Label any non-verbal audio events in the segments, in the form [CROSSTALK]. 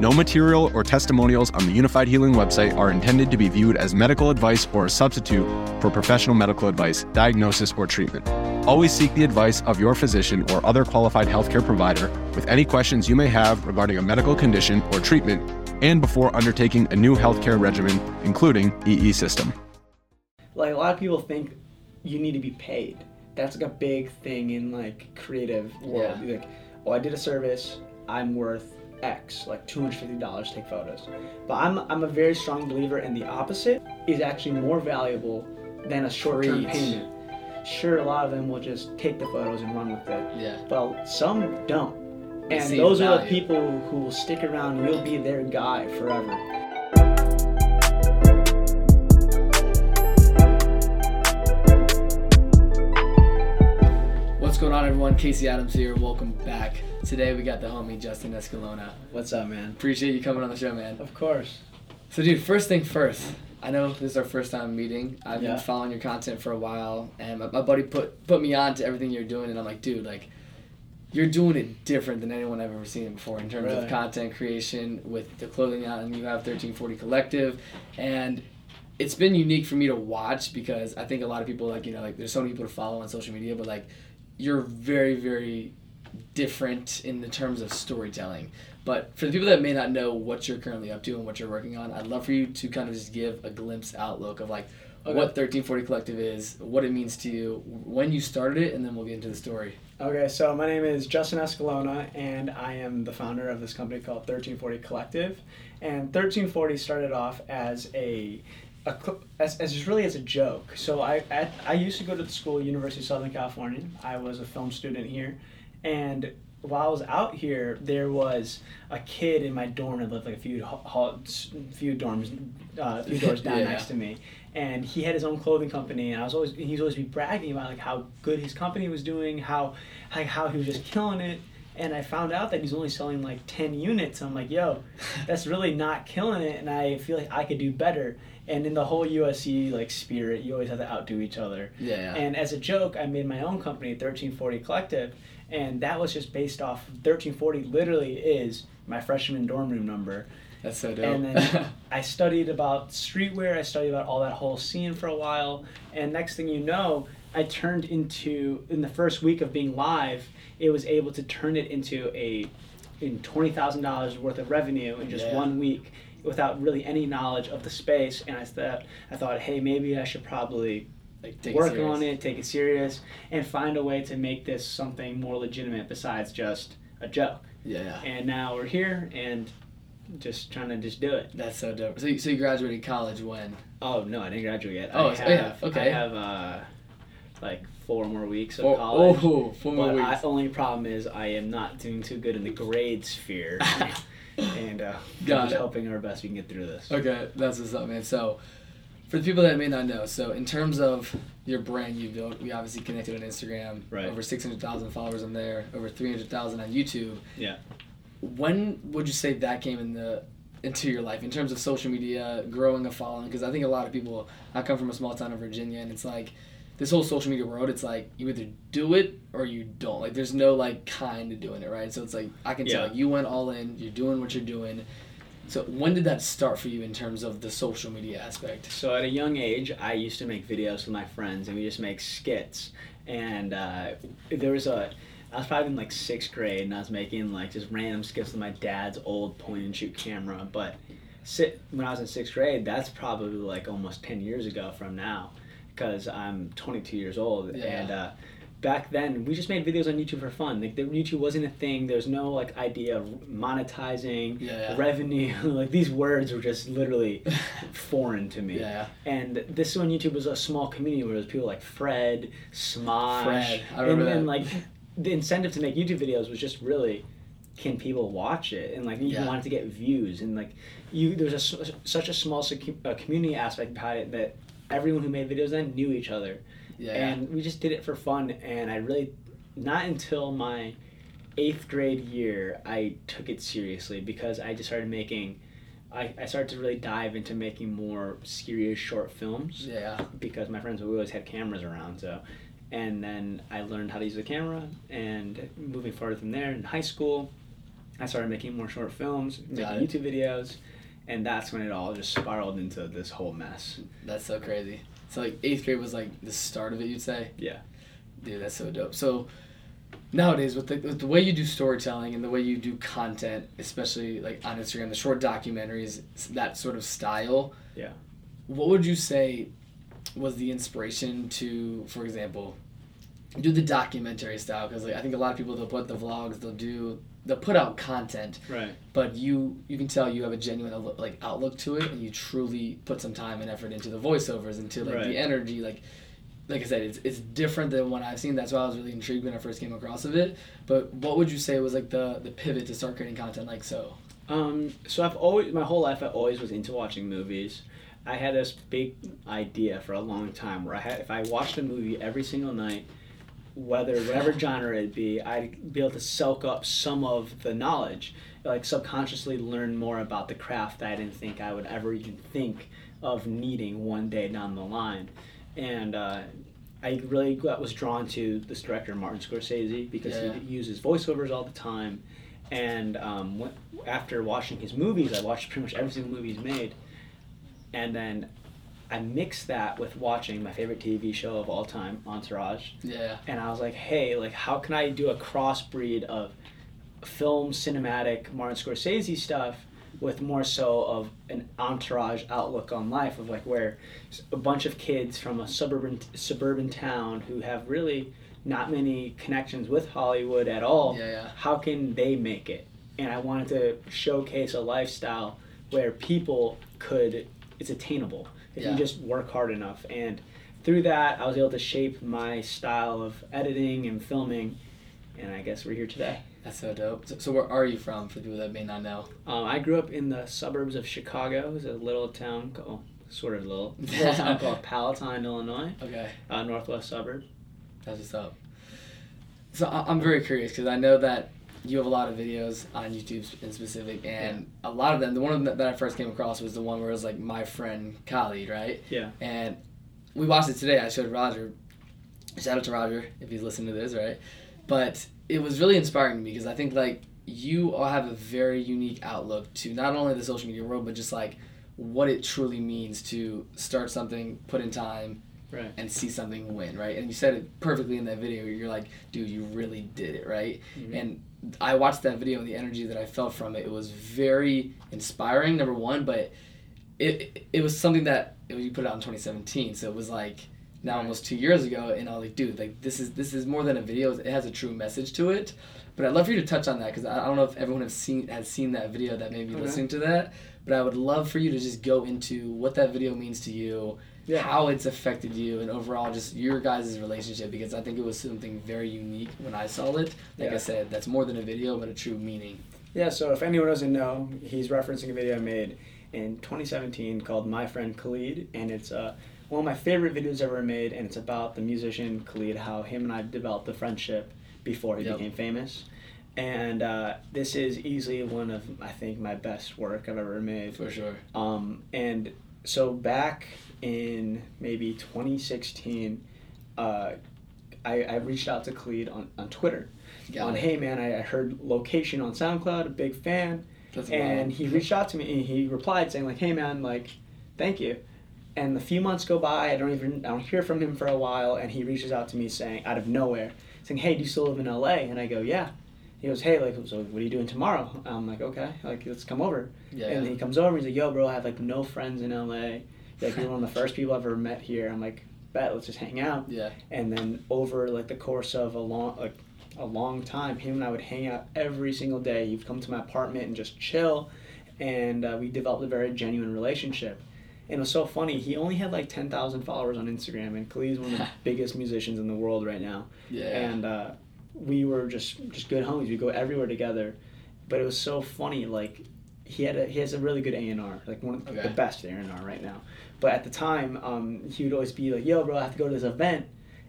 No material or testimonials on the Unifyd Healing website are intended to be viewed as medical advice or a substitute for professional medical advice, diagnosis, or treatment. Always seek the advice of your physician or other qualified healthcare provider with any questions you may have regarding a medical condition or treatment and before undertaking a new healthcare regimen, including EE system. Like a lot of people think you need to be paid. That's like a big thing in like creative world. Yeah. Like, oh, I did a service. I'm worth X, like two hundred fifty dollars to take photos. But I'm I'm a very strong believer in the opposite is actually more valuable than a short-term payment. Sure, a lot of them will just take the photos and run with it, Yeah. but some don't. And those are the people who will stick around. You'll be their guy forever. What's going on, everyone? Casey Adams here. Welcome back. Today we got the homie Justin Escalona. What's up, man? Appreciate you coming on the show, man. Of course. So, dude, first thing first. I know this is our first time meeting. I've Yeah. been following your content for a while, and my, my buddy put put me on to everything you're doing, and I'm like, dude, like, you're doing it different than anyone I've ever seen before in terms Really? of content creation with the clothing out, and you have 1340 Collective, and it's been unique for me to watch because I think a lot of people like you know like there's so many people to follow on social media, but like you're very very different in the terms of storytelling. But for the people that may not know what you're currently up to and what you're working on, I'd love for you to kind of just give a glimpse outlook of like Okay. what 1340 Collective is, what it means to you, when you started it, and then we'll get into the story. Okay, so my name is Justin Escalona, and I am the founder of this company called 1340 Collective. And 1340 started off as a, a as, as really as a joke. So I, I I used to go to the school, University of Southern California. I was a film student here, and while I was out here, there was a kid in my dorm that lived like a few ho- few dorms, uh, a few [LAUGHS] doors down Yeah. next to me, and he had his own clothing company. And I was always he's always be bragging about like how good his company was doing, how how, how he was just killing it. And I found out that he's only selling like ten units. I'm like, yo, [LAUGHS] that's really not killing it, and I feel like I could do better. And in the whole USC like spirit, you always have to outdo each other. Yeah. And as a joke, I made my own company, 1340 Collective, and that was just based off 1340 literally is my freshman dorm room number. That's so dope. And then [LAUGHS] I studied about streetwear, I studied about all that whole scene for a while, and next thing you know, I turned into in the first week of being live, it was able to turn it into a in twenty thousand dollars worth of revenue in just Yeah. one week without really any knowledge of the space and I thought I thought, hey maybe I should probably like, take it work serious. on it, take it serious, and find a way to make this something more legitimate besides just a joke. Yeah. And now we're here and just trying to just do it. That's so dope. So you, so you graduated college when? Oh no, I didn't graduate yet. Oh, I have, yeah, okay. I have uh, like four more weeks of Four- college. oh, four more but weeks. I, only problem is I am not doing too good in the grade sphere, [LAUGHS] and uh, [LAUGHS] just it. hoping our best we can get through this. Okay, that's what's up, man. So, for the people that may not know, so in terms of your brand you built, we obviously connected on Instagram. Right. Over 600,000 followers on there, over 300,000 on YouTube. Yeah. When would you say that came in the into your life in terms of social media, growing a following? Because I think a lot of people. I come from a small town in Virginia, and it's like this whole social media world. It's like you either do it or you don't. Like there's no like kind of doing it, right? So it's like I can tell Yeah. like, you went all in. You're doing what you're doing. So when did that start for you in terms of the social media aspect? So at a young age, I used to make videos with my friends, and we just make skits. And uh, there was a, I was probably in like sixth grade, and I was making like just random skits with my dad's old point and shoot camera. But si- when I was in sixth grade, that's probably like almost ten years ago from now, because I'm 22 years old, Yeah. and uh, back then we just made videos on YouTube for fun. Like the YouTube wasn't a thing. There's no like idea of monetizing, Yeah, yeah. revenue. [LAUGHS] like these words were just literally [LAUGHS] foreign to me. Yeah. And this is when YouTube was a small community where there was people like Fred, Smosh, Fred, I and, remember and that. like the incentive to make YouTube videos was just really can people watch it and like you Yeah. wanted to get views and like you there's a such a small uh, community aspect about it that everyone who made videos then knew each other Yeah. and we just did it for fun and i really not until my eighth grade year i took it seriously because i just started making I, I started to really dive into making more serious short films yeah. because my friends we always had cameras around so and then i learned how to use the camera and moving forward from there in high school i started making more short films making youtube videos and that's when it all just spiraled into this whole mess That's so crazy. So like eighth grade was like the start of it, you'd say. yeah Dude, that's so dope. So nowadays, with the, with the way you do storytelling and the way you do content, especially like on Instagram, the short documentaries, that sort of style. Yeah. What would you say was the inspiration to, for example, do the documentary style? Because like I think a lot of people they'll put the vlogs, they'll do, they'll put out content, right but you you can tell you have a genuine outlook- like outlook to it, and you truly put some time and effort into the voiceovers, into like Right. the energy, like like I said, it's it's different than what I've seen. That's why I was really intrigued when I first came across of it. But what would you say was like the the pivot to start creating content like so? Um, so I've always my whole life I always was into watching movies. I had this big idea for a long time where I had if I watched a movie every single night, whether whatever genre it be, I'd be able to soak up some of the knowledge, like subconsciously learn more about the craft that I didn't think I would ever even think of needing one day down the line, and. Uh, I really got, was drawn to this director Martin Scorsese because Yeah. he uses voiceovers all the time, and um, after watching his movies, I watched pretty much every single movie he's made, and then I mixed that with watching my favorite TV show of all time, Entourage, Yeah, and I was like, hey, like how can I do a crossbreed of film cinematic Martin Scorsese stuff with more so of an entourage outlook on life of like where a bunch of kids from a suburban suburban town who have really not many connections with Hollywood at all yeah, yeah. how can they make it? And i wanted to showcase a lifestyle where people could it's attainable if Yeah. you just work hard enough and through that i was able to shape my style of editing and filming and i guess we're here today That's so dope. So, so where are you from for people that may not know? um, i grew up in the suburbs of chicago it's a little town called sort of little, [LAUGHS] little town called palatine illinois Okay, uh, northwest suburb that's what's up. So I'm very curious because I know that you have a lot of videos on YouTube in specific, and a lot of them. The one that I first came across was the one where it was like my friend Khalid, right? yeah And we watched it today. I showed Roger. Shout out to Roger if he's listening to this, right? But it was really inspiring to me because I think like you all have a very unique outlook to not only the social media world, but just like what it truly means to start something, put in time, right and see something win, right? And you said it perfectly in that video. You're like, dude, you really did it, right? Mhm. And I watched that video and the energy that I felt from it. It was very inspiring, number one, but it it, was something that it you put it out in 2017, so it was like now almost two years ago, and I was like, dude, like this is this is more than a video. It has a true message to it. But I'd love for you to touch on that because I I don't know if everyone has seen has seen that video that may be Okay. listening to that. But I would love for you to just go into what that video means to you, Yeah. how it's affected you, and overall just your guys' relationship because I think it was something very unique when I saw it. Like I said, that's more than a video, but a true meaning. Yeah, so if anyone doesn't know, he's referencing a video I made in 2017 called My Friend Khalid, and it's uh, one of my favorite videos ever made, and it's about the musician Khalid, how him and I developed a friendship before he Yep. became famous. And uh, this is easily one of, I think, my best work I've ever made. For sure. Um, and so back in maybe 2016, uh, I, I reached out to Khalid on, on Twitter. Got on it. hey man I, I heard location on soundcloud a big fan. That's and wild. he reached out to me and he replied saying like hey man like thank you. And a few months go by i don't even i don't hear from him for a while and he reaches out to me saying out of nowhere saying hey do you still live in la and i go yeah. He goes hey like so what are you doing tomorrow? I'm like okay like let's come over. Yeah. and he comes over and he's like yo bro i have like no friends in la like you're one of the first people i've ever met here i'm like bet, let's just hang out. Yeah. And then over like the course of a long like a long time, him and I would hang out every single day. He'd come to my apartment and just chill, and uh, we developed a very genuine relationship. And it was so funny. He only had like ten thousand followers on Instagram, and Khalid's one of the [LAUGHS] biggest musicians in the world right now. Yeah. And uh, we were just just good homies. We go everywhere together. But it was so funny. Like he had a he has a really good A and R, like one of the best A and R right now. But at the time, um, he would always be like, "Yo, bro, I have to go to this event,"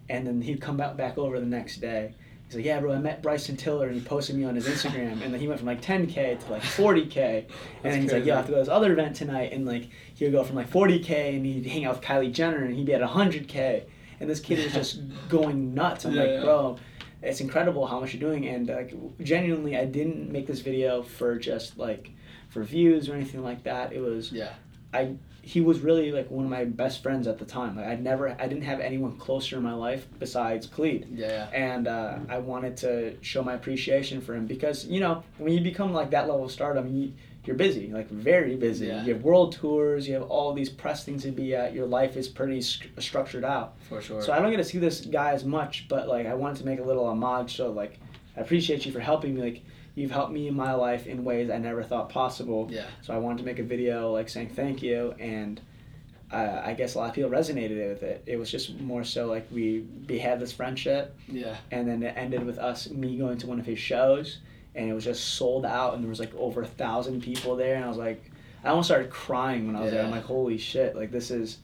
and then he'd come back back over the next day. He's like, "Yeah, bro, I met Bryson Tiller, and he posted me on his Instagram, and then he went from like 10k to like 40k, and then he's like, "Yo, I have to go to this other event tonight," and like he would go from like 40k, and he'd hang out with Kylie Jenner, and he'd be at 100k, and this kid was just [LAUGHS] going nuts. I'm Yeah, like, yeah. bro, it's incredible how much you're doing, and like genuinely, I didn't make this video for just like for views or anything like that. It was Yeah. I he was really like one of my best friends at the time. Like I never I didn't have anyone closer in my life besides Khalid. Yeah. And uh, I wanted to show my appreciation for him because you know when you become like that level of stardom, you, you're busy, like very busy. Yeah. You have world tours, you have all these press things to be at. Your life is pretty st- structured out. For sure. So I don't get to see this guy as much, but like I wanted to make a little homage. So like I appreciate you for helping me. Like you've helped me in my life in ways I never thought possible. yeah. So I wanted to make a video like saying thank you, and uh, I guess a lot of people resonated with it. It was just more so like we we had this friendship, Yeah. and then it ended with us me going to one of his shows, and it was just sold out, and there was like over a thousand people there, and I was like, I almost started crying when I was there. I'm like, holy shit! Like this is.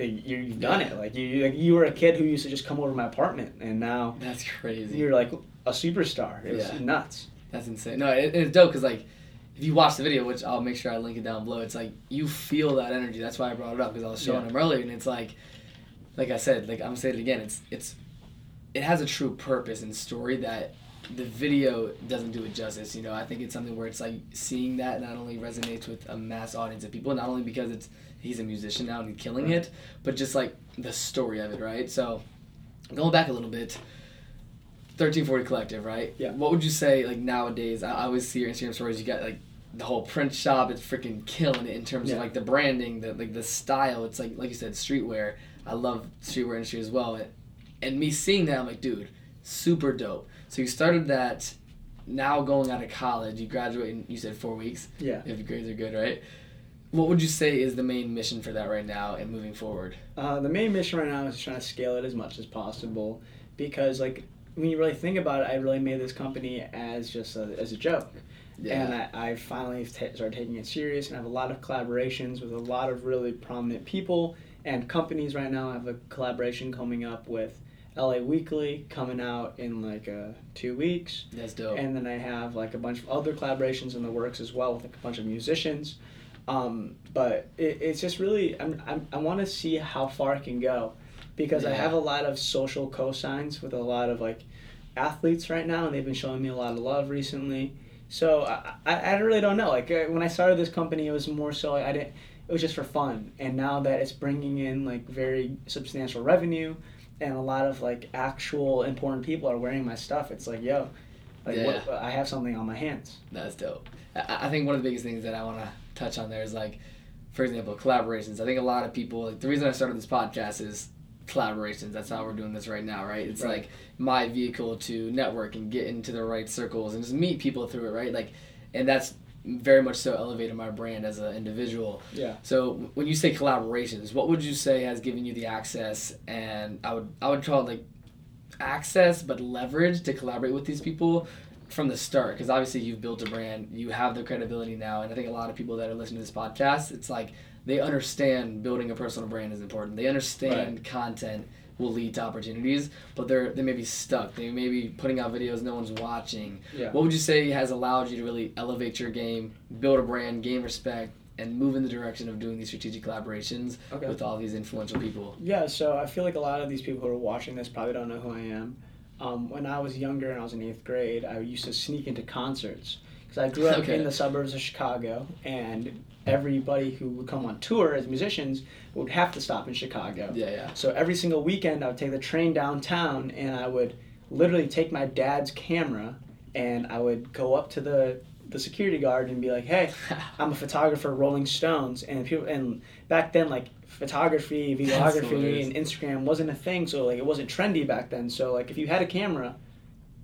You, you've done it. Like you, like you were a kid who used to just come over to my apartment, and now That's crazy. you're like a superstar. It's Yeah. nuts. That's insane. No, it, it's dope because like, if you watch the video, which I'll make sure I link it down below, it's like you feel that energy. That's why I brought it up because I was showing Yeah. him earlier, and it's like, like I said, like I'm saying it again. It's it's, it has a true purpose and story that the video doesn't do it justice. You know, I think it's something where it's like seeing that not only resonates with a mass audience of people, not only because it's he's a musician now and he's killing Right. it, but just like the story of it, right? So, going back a little bit. 1340 Collective, right? Yeah. What would you say, like, nowadays? I I always see your Instagram stories, you got, like, the whole print shop is freaking killing it in terms of, like, the branding, the, like, the style. It's, like, like you said, streetwear. I love streetwear industry as well. And, and me seeing that, I'm like, dude, super dope. So you started that now going out of college. You graduate in, you said, four weeks. Yeah. If your grades are good, right? What would you say is the main mission for that right now and moving forward? Uh, the main mission right now is trying to scale it as much as possible because, like, when you really think about it, I really made this company as just a, as a joke. And I, I finally t- started taking it serious and I have a lot of collaborations with a lot of really prominent people and companies right now. I have a collaboration coming up with LA Weekly coming out in like uh, two weeks. That's dope. And then I have like a bunch of other collaborations in the works as well with like a bunch of musicians. Um, but it, it's just really, I'm, I'm, I want to see how far it can go because I have a lot of social cosigns with a lot of like athletes right now and they've been showing me a lot of love recently. So I, I, I really don't know. Like uh, when I started this company, it was more so I didn't, it was just for fun. And now that it's bringing in like very substantial revenue and a lot of like actual important people are wearing my stuff, it's like, yo, like Yeah. what, I have something on my hands. That's dope. I, I think one of the biggest things that I want to touch on there is like, for example, collaborations. I think a lot of people, like, the reason I started this podcast is collaborations. That's how we're doing this right now, right? It's Right. like my vehicle to network and get into the right circles and just meet people through it, right? Like, and that's very much so elevated my brand as an individual. Yeah. So when you say collaborations, what would you say has given you the access and I would I would call it like access but leverage to collaborate with these people from the start because obviously you've built a brand, you have the credibility now and I think a lot of people that are listening to this podcast, it's like they understand building a personal brand is important. They understand content will lead to opportunities, but they're they may be stuck. They may be putting out videos no one's watching. Yeah. What would you say has allowed you to really elevate your game, build a brand, gain respect, and move in the direction of doing these strategic collaborations Okay. with all these influential people? Yeah, so I feel like a lot of these people who are watching this probably don't know who I am. Um, when I was younger and I was in eighth grade, I used to sneak into concerts because I grew up [LAUGHS] Okay. in the suburbs of Chicago, and everybody who would come on tour as musicians would have to stop in Chicago. Yeah, yeah. So every single weekend, I would take the train downtown, and I would literally take my dad's camera, and I would go up to the the security guard and be like, "Hey, [LAUGHS] I'm a photographer, Rolling Stones," and people and back then like photography, videography, and Instagram wasn't a thing, so like it wasn't trendy back then. So like if you had a camera,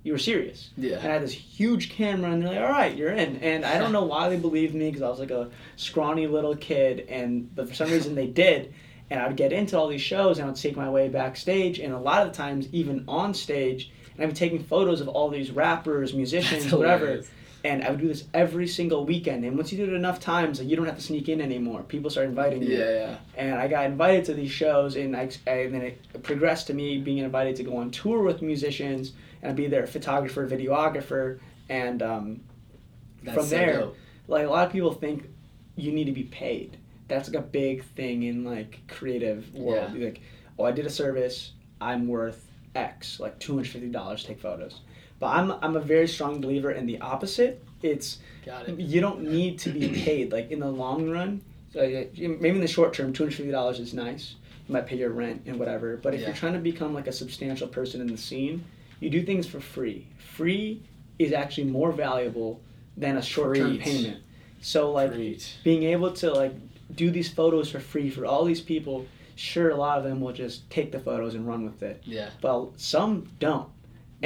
you were serious. Yeah. And I had this huge camera, and they're like, "All right, you're in." And I don't know why they believed me because I was like a scrawny little kid, and but for some reason they did. And I'd get into all these shows, and I'd take my way backstage, and a lot of the times, even on stage, and I'd be taking photos of all these rappers, musicians, whatever. And I would do this every single weekend. And once you do it enough times, like, you don't have to sneak in anymore. People start inviting you Yeah, yeah. and I got invited to these shows, and I, and then it progressed to me being invited to go on tour with musicians, and I'd be their photographer, videographer, and um, From so there, dope. like a lot of people think you need to be paid. That's like a big thing in like creative world. Yeah. Like, oh, I did a service, I'm worth X, like two hundred fifty dollars take photos. But I'm I'm a very strong believer in the opposite. It's Got it. you don't need to be paid. Like in the long run, so, like, maybe in the short term, two hundred fifty dollars is nice. You might pay your rent and whatever. But if Yeah. you're trying to become like a substantial person in the scene, you do things for free. Free is actually more valuable than a short term payment. So like Preach. being able to like do these photos for free for all these people, sure a lot of them will just take the photos and run with it. Yeah. But some don't.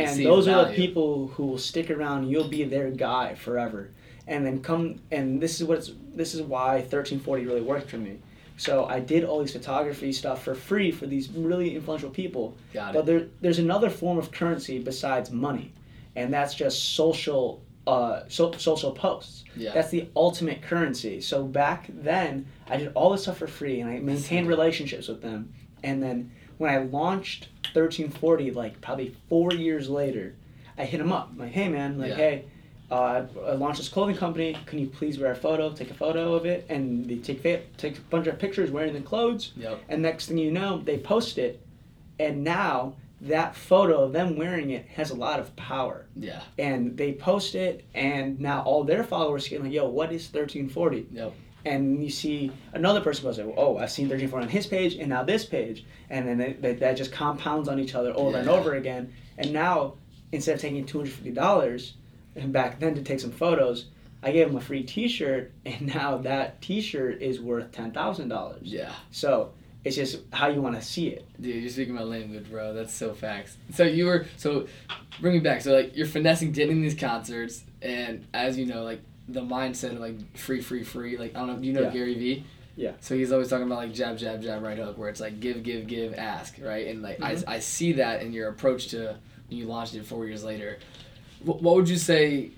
And the those are the people who will stick around. You'll be their guy forever. And then come and this is what's this is why 1340 really worked for me. So I did all these photography stuff for free for these really influential people. Got But it. there, there's another form of currency besides money, and that's just social, uh, so, social posts. Yeah. That's the ultimate currency. So back then, I did all this stuff for free, and I maintained relationships with them. And then when I launched 1340, like probably four years later, I hit them up, like, hey man, like, Yeah. hey. Uh, I launched this clothing company. Can you please wear a photo, take a photo of it, and they take take a bunch of pictures wearing the clothes. Yep. And next thing you know, they post it, and now that photo of them wearing it has a lot of power. Yeah. And they post it, and now all their followers get like, "Yo, what is 1340?" Yep. And you see another person goes. Oh, I've seen 1340 on his page, and now this page, and then they, they, that just compounds on each other over and over again. And now instead of taking 250 dollars, and back then to take some photos. I gave him a free T-shirt, and [LAUGHS] now that T-shirt is worth ten thousand dollars. Yeah. So it's just how you want to see it. Dude, you're speaking my language, bro. That's so facts. So you were so bring me back. So like you're finessing getting these concerts, and as you know, like the mindset of like free, free, free. Like I don't know. Do you know Yeah. Gary Vee? Yeah. So he's always talking about like jab, jab, jab, right hook, where it's like give, give, give, ask, right? And like Mhm. I, I see that in your approach to when you launched it four years later. What, what would you say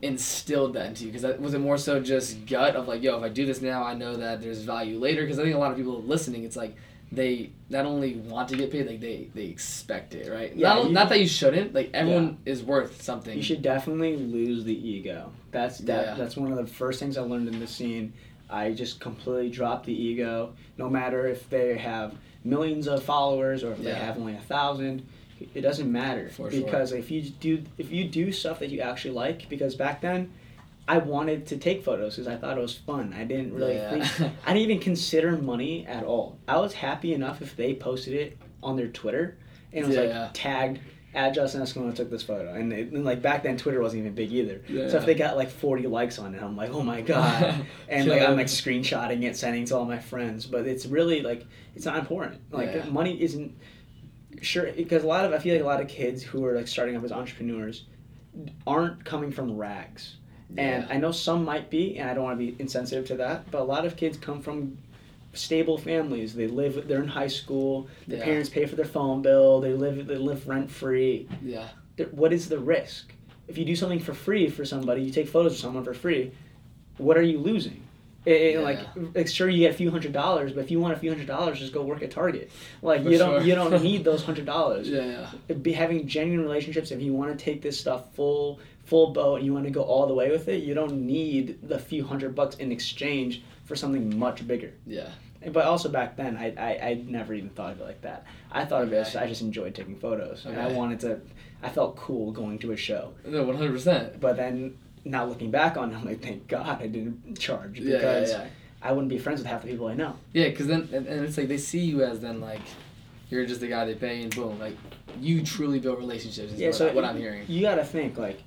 instilled that into you? Because was it more so just gut of like, yo, if I do this now, I know that there's value later? Because I think a lot of people listening, it's like they not only want to get paid, like they they expect it, right? Yeah, not, you- not that you shouldn't. Like everyone is worth something. You should definitely lose the ego. That's that, Yeah. that's one of the first things I learned in the scene. I just completely dropped the ego. No matter if they have millions of followers or if they have only a thousand, it doesn't matter For sure. because if you do if you do stuff that you actually like, because back then. I wanted to take photos because I thought it was fun. I didn't really Yeah. think. [LAUGHS] I didn't even consider money at all. I was happy enough if they posted it on their Twitter and it was Yeah. like tagged at Justin Escalona took this photo. And, it, and like back then Twitter wasn't even big either. Yeah. So if they got like 40 likes on it, I'm like, oh my [LAUGHS] god. and like I'm like screenshotting it, sending it to all my friends. But it's really like it's not important. Like money isn't sure because a lot of I feel like a lot of kids who are like starting up as entrepreneurs aren't coming from rags. And I know some might be, and I don't want to be insensitive to that, but a lot of kids come from stable families. They live. They're in high school. Their Yeah. parents pay for their phone bill. They live. They live rent free. yeah. What is the risk? If you do something for free for somebody, you take photos of someone for free. What are you losing? It, Yeah. Like, like, sure, you get a few hundred dollars, but if you want a few hundred dollars, just go work at Target. Like, For you don't. sure. You don't [LAUGHS] need those hundred dollars Yeah. Yeah. be having genuine relationships if you want to take this stuff full full boat and you want to go all the way with it you don't need the few hundred bucks in exchange for something much bigger Yeah. but also back then i i, I never even thought of it like that i thought of it as i just enjoyed taking photos and i wanted to i felt cool going to a show No, one hundred percent. but then now looking back on it i'm like thank god i didn't charge Yeah. because Yeah. Yeah. i wouldn't be friends with half the people i know Yeah, because then and, and it's like they see you as then like you're just the guy they pay and boom, like you truly build relationships. Is Yeah, what, so what I'm hearing. you got to think like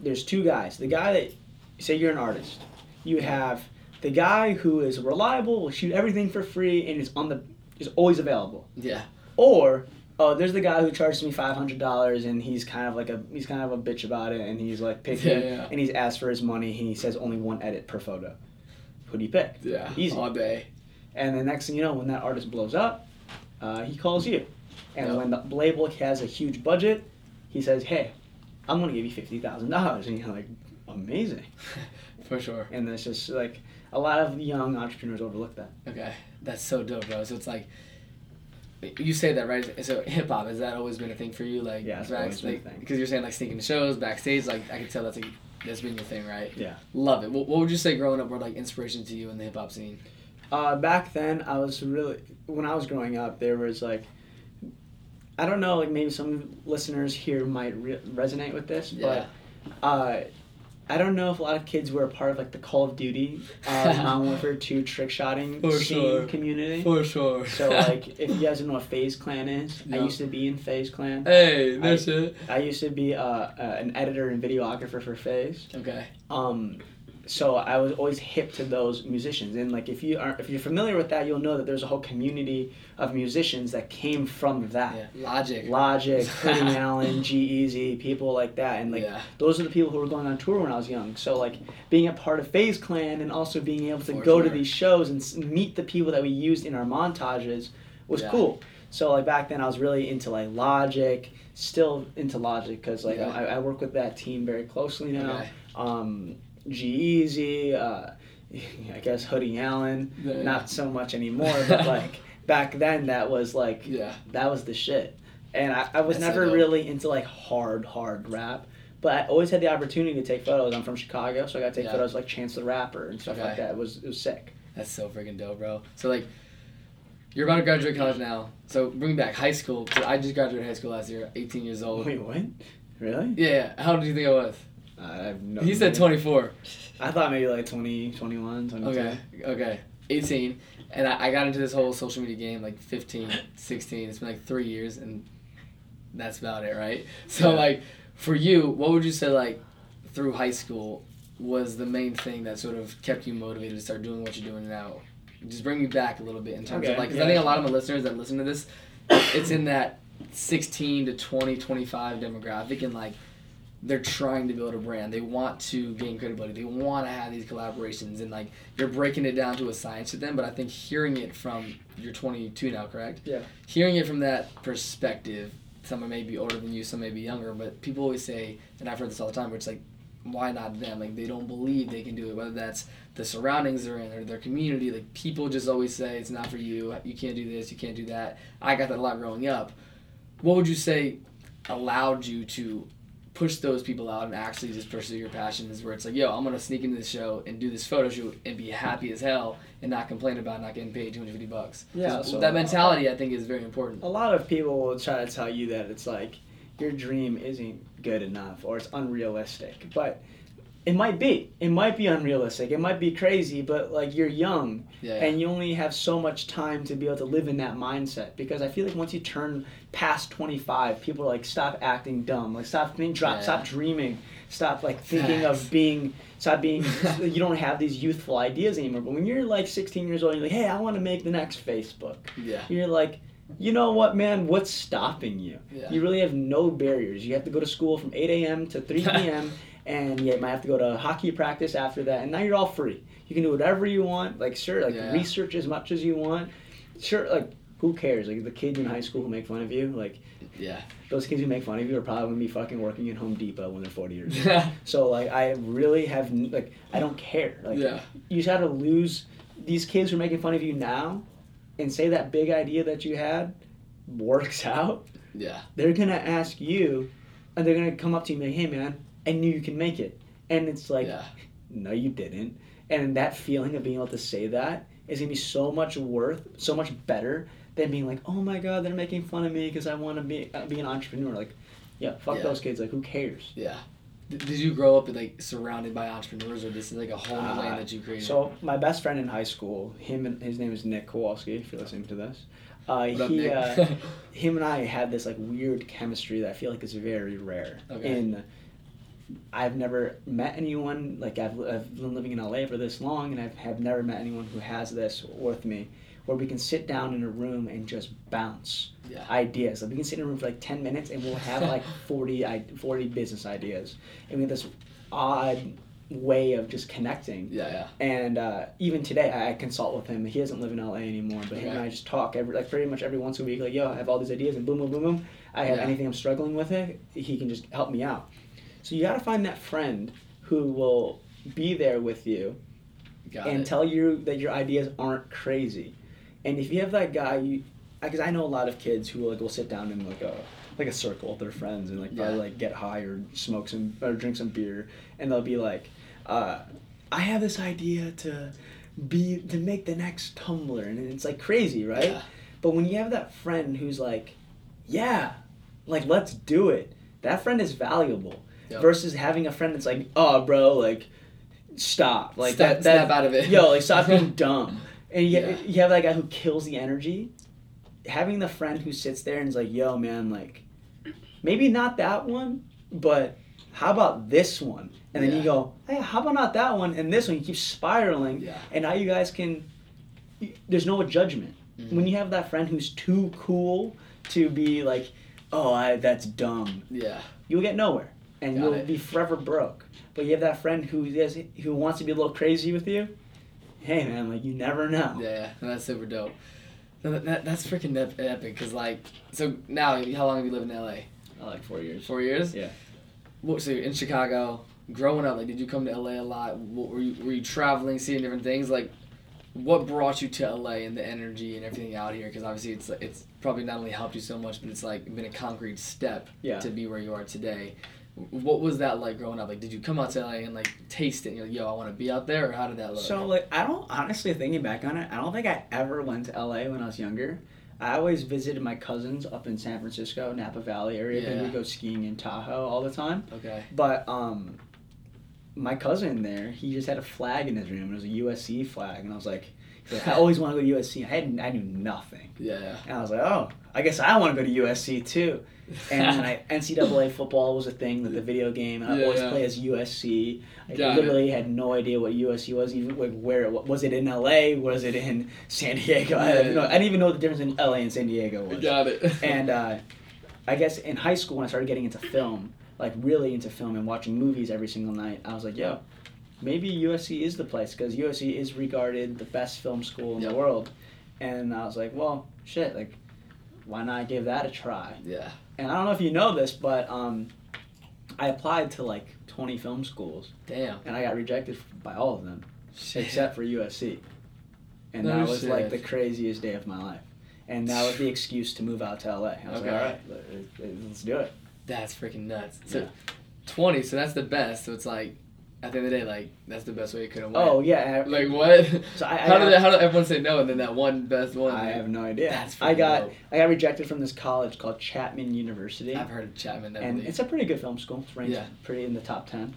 there's two guys. The guy that say you're an artist, you have the guy who is reliable, will shoot everything for free, and is on the is always available. Yeah. Or oh, there's the guy who charges me five hundred dollars, and he's kind of like a he's kind of a bitch about it, and he's like picky, Yeah, yeah. and he's asked for his money. and He says only one edit per photo. Who do you pick? Yeah. Easy. All day. And the next thing you know, when that artist blows up, uh, he calls you. And Yep. when the label has a huge budget, he says, "Hey, I'm gonna give you fifty thousand dollars," and you're like, "Amazing!" [LAUGHS] For sure. And it's just like a lot of young entrepreneurs overlook that. Okay. That's so dope, bro. So it's like you say that right? So hip hop has that always been a thing for you? Like Yeah, back- always been a like, thing. Because you're saying like sneaking to shows, backstage. Like I can tell that's like that's been your thing, right? Yeah. Love it. What, what would you say growing up were like inspirations to you in the hip hop scene? Uh, back then, I was really when I was growing up, there was like. I don't know, like maybe some listeners here might re- resonate with this, Yeah. but uh, I don't know if a lot of kids were a part of like the Call of Duty, uh, [LAUGHS] Modern Warfare 2 trick shotting For scene sure. community. For sure. So like, if you guys don't [LAUGHS] know what FaZe Clan is, I used to be in FaZe Clan. hey, no it. I used to be uh, uh, an editor and videographer for FaZe. Okay. Um, so I was always hip to those musicians, and like if you are if you're familiar with that, you'll know that there's a whole community of musicians that came from that. Yeah. Logic. Logic, [LAUGHS] Hoodie Allen, G-Eazy, people like that, and like Yeah. those are the people who were going on tour when I was young. So like being a part of FaZe Clan and also being able to For go to these shows and meet the people that we used in our montages was Yeah. cool. So like back then I was really into like Logic, still into Logic because like. I, I work with that team very closely now. Okay. Um, G-Eazy, uh, [LAUGHS] I guess Hoodie Allen, Yeah, yeah. not so much anymore, but [LAUGHS] like back then that was like Yeah. that was the shit. And I, I was That's never really into like hard, hard rap. But I always had the opportunity to take photos. I'm from Chicago, so I got to take Yeah. photos like Chance the Rapper and stuff like that. It was it was sick. That's so freaking dope, bro. So like, you're about to graduate college now. So bring me back high school. 'cause I just graduated high school last year, 18 years old. Wait, what? Really? Yeah, yeah. How old do you think I was? I have no he said 24. I thought maybe like 20, 21, 22. Okay, okay. 18. And I, I got into this whole social media game like 15, 16. It's been like three years, and that's about it, right? So, Yeah. like, for you, what would you say, like, through high school was the main thing that sort of kept you motivated to start doing what you're doing now? Just bring me back a little bit in terms Okay, of, like, because yeah. I think a lot of my listeners that listen to this, it's in that 16 to 20, 25 demographic, and, like, they're trying to build a brand. They want to gain credibility. They want to have these collaborations, and like you're breaking it down to a science to them. But I think hearing it from you're 22 now, correct? Yeah. Hearing it from that perspective, someone may be older than you, some may be younger, but people always say, and I've heard this all the time, where it's like, why not them? Like they don't believe they can do it. Whether that's the surroundings they're in or their community, like people just always say it's not for you. You can't do this. You can't do that. I got that a lot growing up. What would you say allowed you to push those people out and actually just pursue your passions where it's like, yo, I'm gonna sneak into this show and do this photo shoot and be happy as hell and not complain about not getting paid 250 bucks. Yeah, so- that mentality I think is very important. A lot of people will try to tell you that it's like your dream isn't good enough or it's unrealistic. But it might be. It might be unrealistic. It might be crazy, but like you're young Yeah. and you only have so much time to be able to live in that mindset because I feel like once you turn past 25, people are like stop acting dumb. Like stop being drop Yeah. stop dreaming. Stop like thinking Facts. of [LAUGHS] being stop being [LAUGHS] you don't have these youthful ideas anymore. But when you're like 16 years old, you're like, "Hey, I want to make the next Facebook." yeah. you're like, you know what, man? What's stopping you? Yeah. You really have no barriers. You have to go to school from 8 a.m. to 3 p.m. [LAUGHS] and you might have to go to hockey practice after that. And now you're all free. You can do whatever you want. Like, sure, like Yeah. research as much as you want. Sure, like who cares? Like the kids in high school who make fun of you, like Yeah. those kids who make fun of you are probably gonna be fucking working in Home Depot when they're 40 years old. So like I really have like I don't care. Like yeah. you just have to lose these kids who are making fun of you now and say that big idea that you had works [LAUGHS] out Yeah. they're gonna ask you and they're gonna come up to you and be like hey man i knew you can make it and it's like yeah. no you didn't and that feeling of being able to say that is gonna be so much worth so much better than being like oh my god they're making fun of me because i want to be uh, be an entrepreneur like yeah fuck Yeah. those kids like who cares Yeah. Did, you grow up like surrounded by entrepreneurs or this is like a whole new Uh, lane that you created? So my best friend in high school, him and his name is Nick Kowalski. If you're listening to this, uh, up, he, Nick? uh, [LAUGHS] him and I had this like weird chemistry that I feel like is very rare Okay. in I've never met anyone like I've, I've been living in LA for this long, and I've have never met anyone who has this with me, where we can sit down in a room and just bounce Yeah. ideas. Like we can sit in a room for like ten minutes, and we'll have like [LAUGHS] 40, i- 40 business ideas, and we have this odd way of just connecting. Yeah, yeah. And uh, even today, I, I consult with him. He doesn't live in LA anymore, but him and I just talk every like pretty much every once a week. Like, yo, I have all these ideas, and boom, boom, boom, boom. I have Yeah. anything I'm struggling with it. He can just help me out. So you got to find that friend who will be there with you Got and it. tell you that your ideas aren't crazy. And if you have that guy, you because I know a lot of kids who like will sit down in like a like a circle with their friends and like probably Yeah. like get high or smoke some or drink some beer, and they'll be like, uh, "I have this idea to be to make the next Tumblr," and it's like crazy, right? Yeah. But when you have that friend who's like, "Yeah, like let's do it," that friend is valuable. Yep. Versus having a friend that's like, "Oh, bro, like." Stop! Like Snap- that. that out of it. Yo, like stop being [LAUGHS] dumb. And you, Yeah. you have that guy who kills the energy. Having the friend who sits there and is like, "Yo, man, like, maybe not that one, but how about this one?" And then you go, "Hey, how about not that one and this one?" You keep spiraling, Yeah. and now you guys can. There's no judgment Mhm. when you have that friend who's too cool to be like, "Oh, I, that's dumb." Yeah. You'll get nowhere, and Got you'll it. be forever broke. But you have that friend who is, who wants to be a little crazy with you. Hey, man, like you never know. Yeah, yeah, that's super dope. No, that, that, that's freaking ep- epic. Cause like, so now, how long have you lived in LA? I uh, like four years. Four years. Yeah. What? So you're in Chicago. Growing up, like, did you come to LA a lot? What, were you were you traveling, seeing different things? Like, what brought you to LA and the energy and everything out here? Because obviously, it's it's probably not only helped you so much, but it's like been a concrete step Yeah. to be where you are today. What was that like growing up? Like, did you come out to LA and like taste it? And you're like, yo, I want to be out there, or how did that look? So like I don't honestly thinking back on it, I don't think I ever went to LA when I was younger. I always visited my cousins up in San Francisco, Napa Valley area. Then Yeah. we go skiing in Tahoe all the time. okay. But um, my cousin there, he just had a flag in his room. It was a USC flag, and I was like, like, I always want to go to USC. I had I knew nothing, Yeah. yeah. and I was like, oh, I guess I want to go to USC too. And [LAUGHS] I, NCAA football was a thing, that the video game, and I Yeah, always yeah. play as USC. I Got it. literally had no idea what USC was, even like where it wa- was. it in LA? Was it in San Diego? I, you know, I didn't even know the difference in LA and San Diego was. Got it. [LAUGHS] And uh, I guess in high school when I started getting into film, like really into film and watching movies every single night, I was like, yo, maybe USC is the place because USC is regarded the best film school in Yep. the world. And I was like, well, shit, like, why not give that a try? yeah. And I don't know if you know this, but um, I applied to like 20 film schools Damn. and I got rejected by all of them Shit. except for USC. And No that was like the craziest day of my life. And that was the excuse to move out to LA. I was Okay. like, all right, let- let- let's do it. That's freaking nuts. So Yeah. twenty, so that's the best. So it's like at the end of the day, like that's the best way you could have went. Oh yeah. Like what? [LAUGHS] So I, I, how did how did everyone say no and then that one best one? I have no idea. That's I got dope. I got rejected from this college called Chapman University, I've heard of Chapman. And it's a pretty good film school. It's ranked Yeah. pretty in the top ten.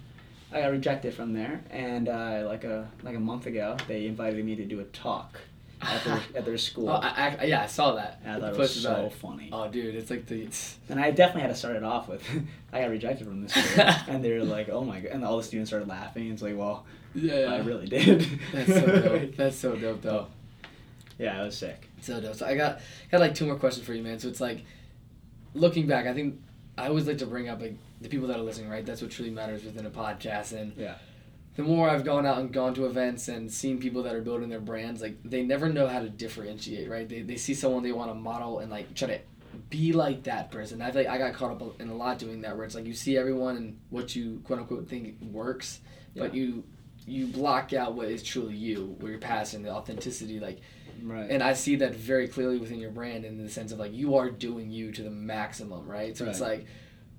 I got rejected from there, and uh, like a like a month ago, they invited me to do a talk at their at their school. Oh, I, I, yeah, I saw that. and I thought it was so it. funny. Oh, dude, it's like the. And I definitely had to start it off with, [LAUGHS] I got rejected from this school, [LAUGHS] and they were like, "Oh my god!" And all the students started laughing. It's like, well, Yeah, yeah. I really did. [LAUGHS] That's so dope. That's so dope, though. yeah, it was sick. So dope. So I got got like two more questions for you, man. So it's like, looking back, I think I always like to bring up like the people that are listening, right? That's what truly matters within a podcast, and Yeah. The more I've gone out and gone to events and seen people that are building their brands, like they never know how to differentiate, right? They, they see someone they want to model and like try to be like that person. I feel like I got caught up in a lot doing that, where it's like you see everyone and what you quote unquote think works, but you you block out what is truly you, where your passion, the authenticity, like. Right. And I see that very clearly within your brand in the sense of like you are doing you to the maximum, right? So it's like,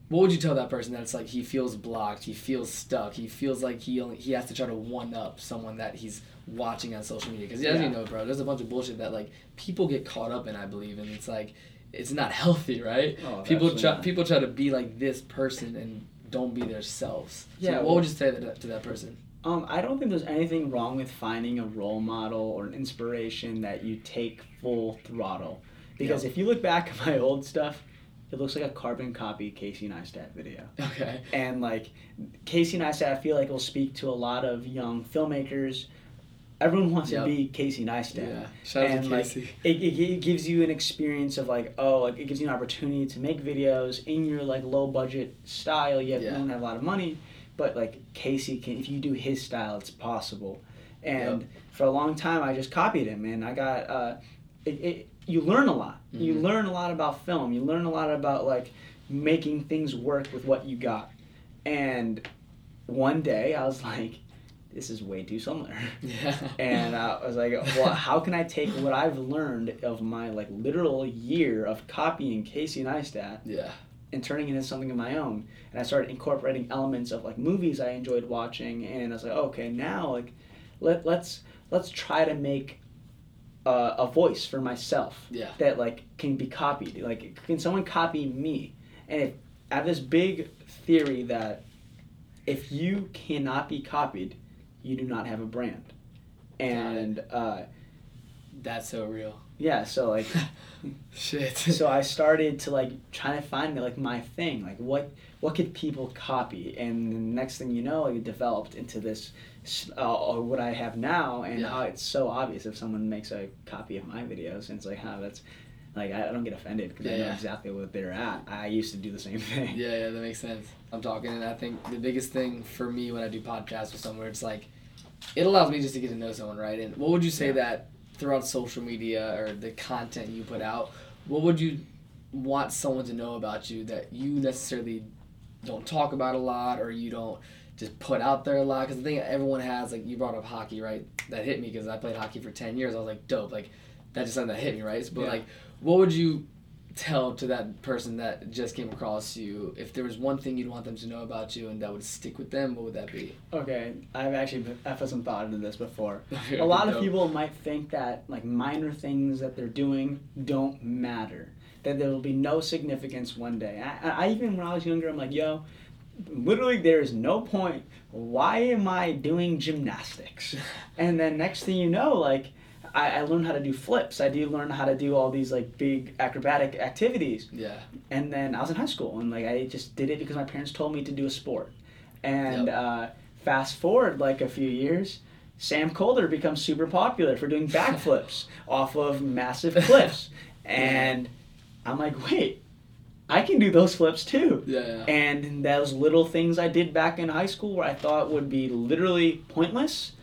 what would you tell that person that it's like he feels blocked, he feels stuck, he feels like he only he has to try to one up someone that he's watching on social media? Because as Yeah. you know, bro, there's a bunch of bullshit that like people get caught up in. I believe, and it's like it's not [LAUGHS] healthy, right? Oh, people try not. people try to be like this person and don't be themselves. So Yeah, what well- would you say to that, to that person? Um, I don't think there's anything wrong with finding a role model or an inspiration that you take full throttle. Because if you look back at my old stuff, it looks like a carbon copy Casey Neistat video. Okay. And like Casey Neistat, I feel like will speak to a lot of young filmmakers. Everyone wants Yep. to be Casey Neistat. Yeah. Shout out And, to like, Casey. It, it, it gives you an experience of like oh like it gives you an opportunity to make videos in your like low budget style. You, have, you don't have a lot of money, but like Casey can if you do his style, it's possible. And for a long time, I just copied him, and I got uh, it, it. You learn a lot. You Mhm. learn a lot about film. You learn a lot about like making things work with what you got. And one day, I was like, "This is way too similar." Yeah. [LAUGHS] and I was like, "Well, how can I take what I've learned of my like literal year of copying Casey Neistat yeah. and turning it into something of my own?" And I started incorporating elements of like movies I enjoyed watching, and I was like, "Okay, now like, let let's let's try to make uh, a voice for myself Yeah. that like can be copied. Like, can someone copy me?" And if, I have this big theory that if you cannot be copied, you do not have a brand. And uh, That's so real. yeah, so like, [LAUGHS] Shit. [LAUGHS] so I started to like trying to find like my thing, like what what could people copy, and the next thing you know, it developed into this uh, what I have now, and Yeah. how it's so obvious if someone makes a copy of my videos, and it's like, how that's like I don't get offended because I know Yeah. exactly what they're at. I used to do the same [LAUGHS] thing. Yeah, yeah, that makes sense. I'm talking, and I think the biggest thing for me when I do podcasts with someone, it's like, it allows me just to get to know someone, right? And what would you say Yeah. that throughout social media or the content you put out, what would you want someone to know about you that you necessarily don't talk about a lot or you don't just put out there a lot? Because I think everyone has, like, you brought up hockey, right? That hit me because I played hockey for 10 years. I was like, dope. Like, that's just something that hit me, right? But, Yeah. like, what would you tell to that person that just came across you if there was one thing you'd want them to know about you and that would stick with them what would that be Okay, I've actually I've put some thought into this before. [LAUGHS] a lot of people might think that like minor things that they're doing don't matter that there will be no significance one day. I, I even when i was younger i'm like yo literally there is no point. Why am i doing gymnastics? [LAUGHS] And then next thing you know like I, I learned how to do flips. I do learn how to do all these like big acrobatic activities. Yeah. And then I was in high school, and like I just did it because my parents told me to do a sport. And Yep. uh, fast forward like a few years, Sam Kolder becomes super popular for doing backflips [LAUGHS] off of massive cliffs, [LAUGHS] and I'm like, wait, I can do those flips too. yeah yeah And those little things I did back in high school where I thought would be literally pointless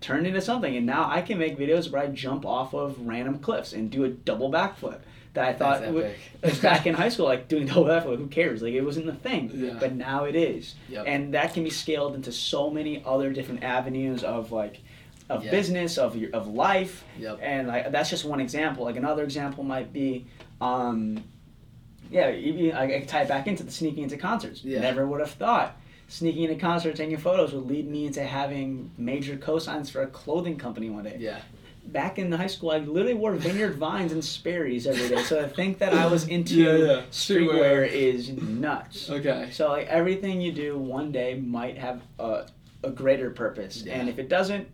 turned into something. And now I can make videos where I jump off of random cliffs and do a double backflip that I thought That's would, epic. it was back in [LAUGHS] high school, like doing double backflip. Who cares? Like it wasn't the thing. Yeah. But now it is. Yep. And that can be scaled into so many other different avenues of like of Yeah. business, of your of life. Yep. And like that's just one example. Like another example might be um yeah, even I, I tie it back into the sneaking into concerts. Yeah. Never would have thought sneaking into concerts, taking photos would lead me into having major cosigns for a clothing company one day. yeah Back in high school, I literally wore Vineyard Vines and Sperry's every day. So I think that I was [LAUGHS] into Yeah, yeah. streetwear is nuts. okay So like everything you do one day might have a, a greater purpose, Yeah. and if it doesn't,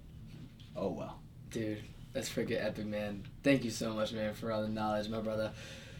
oh well. dude that's freaking epic man thank you so much man for all the knowledge my brother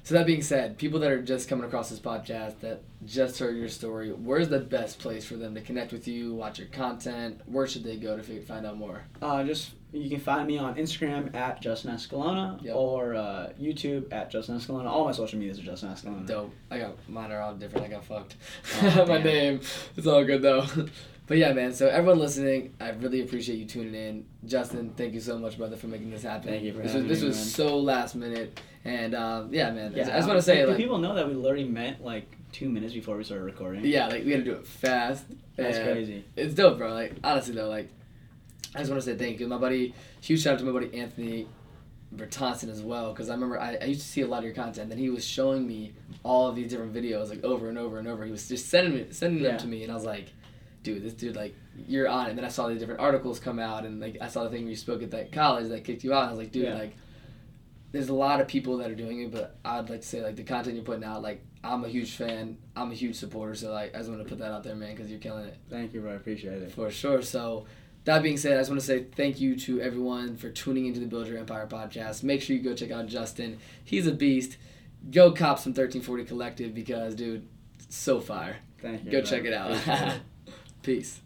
so that being said people that are just coming across this podcast that just heard your story where's the best place for them to connect with you watch your content where should they go to find out more Uh, just you can find me on Instagram at Justin Escalona Yep. or uh, YouTube at Justin Escalona. All my social medias are Justin Escalona. Dope. I got mine are all different. I got fucked. Oh, [LAUGHS] My name. It's all good though. [LAUGHS] But yeah, man. So everyone listening, I really appreciate you tuning in. Justin, thank you so much, brother, for making this happen. Thank you for this having was, This me, was man. so last minute, and um, yeah, man. Yeah, I just want to say, like, people know that we literally met like two minutes before we started recording? yeah, like we had to do it fast. that's crazy. It's dope, bro. Like honestly though, like I just want to say thank you, my buddy. Huge shout out to my buddy Anthony Bertonson as well, because I remember I, I used to see a lot of your content, and he was showing me all of these different videos like over and over and over. He was just sending me sending them to me, and I was like, dude, this dude like you're on it. And then I saw the different articles come out, and like I saw the thing where you spoke at that college that kicked you out. I was like, dude, Yeah. like there's a lot of people that are doing it, but I'd like to say like the content you're putting out, like I'm a huge fan, I'm a huge supporter. So like I just want to put that out there, man, because you're killing it. Thank you, bro. I appreciate it. For sure. So, that being said, I just want to say thank you to everyone for tuning into the Build Your Empire podcast. Make sure you go check out Justin. He's a beast. go cop some 1340 Collective because, dude, so fire. Thank you. Go man. check it out. [LAUGHS] Peace.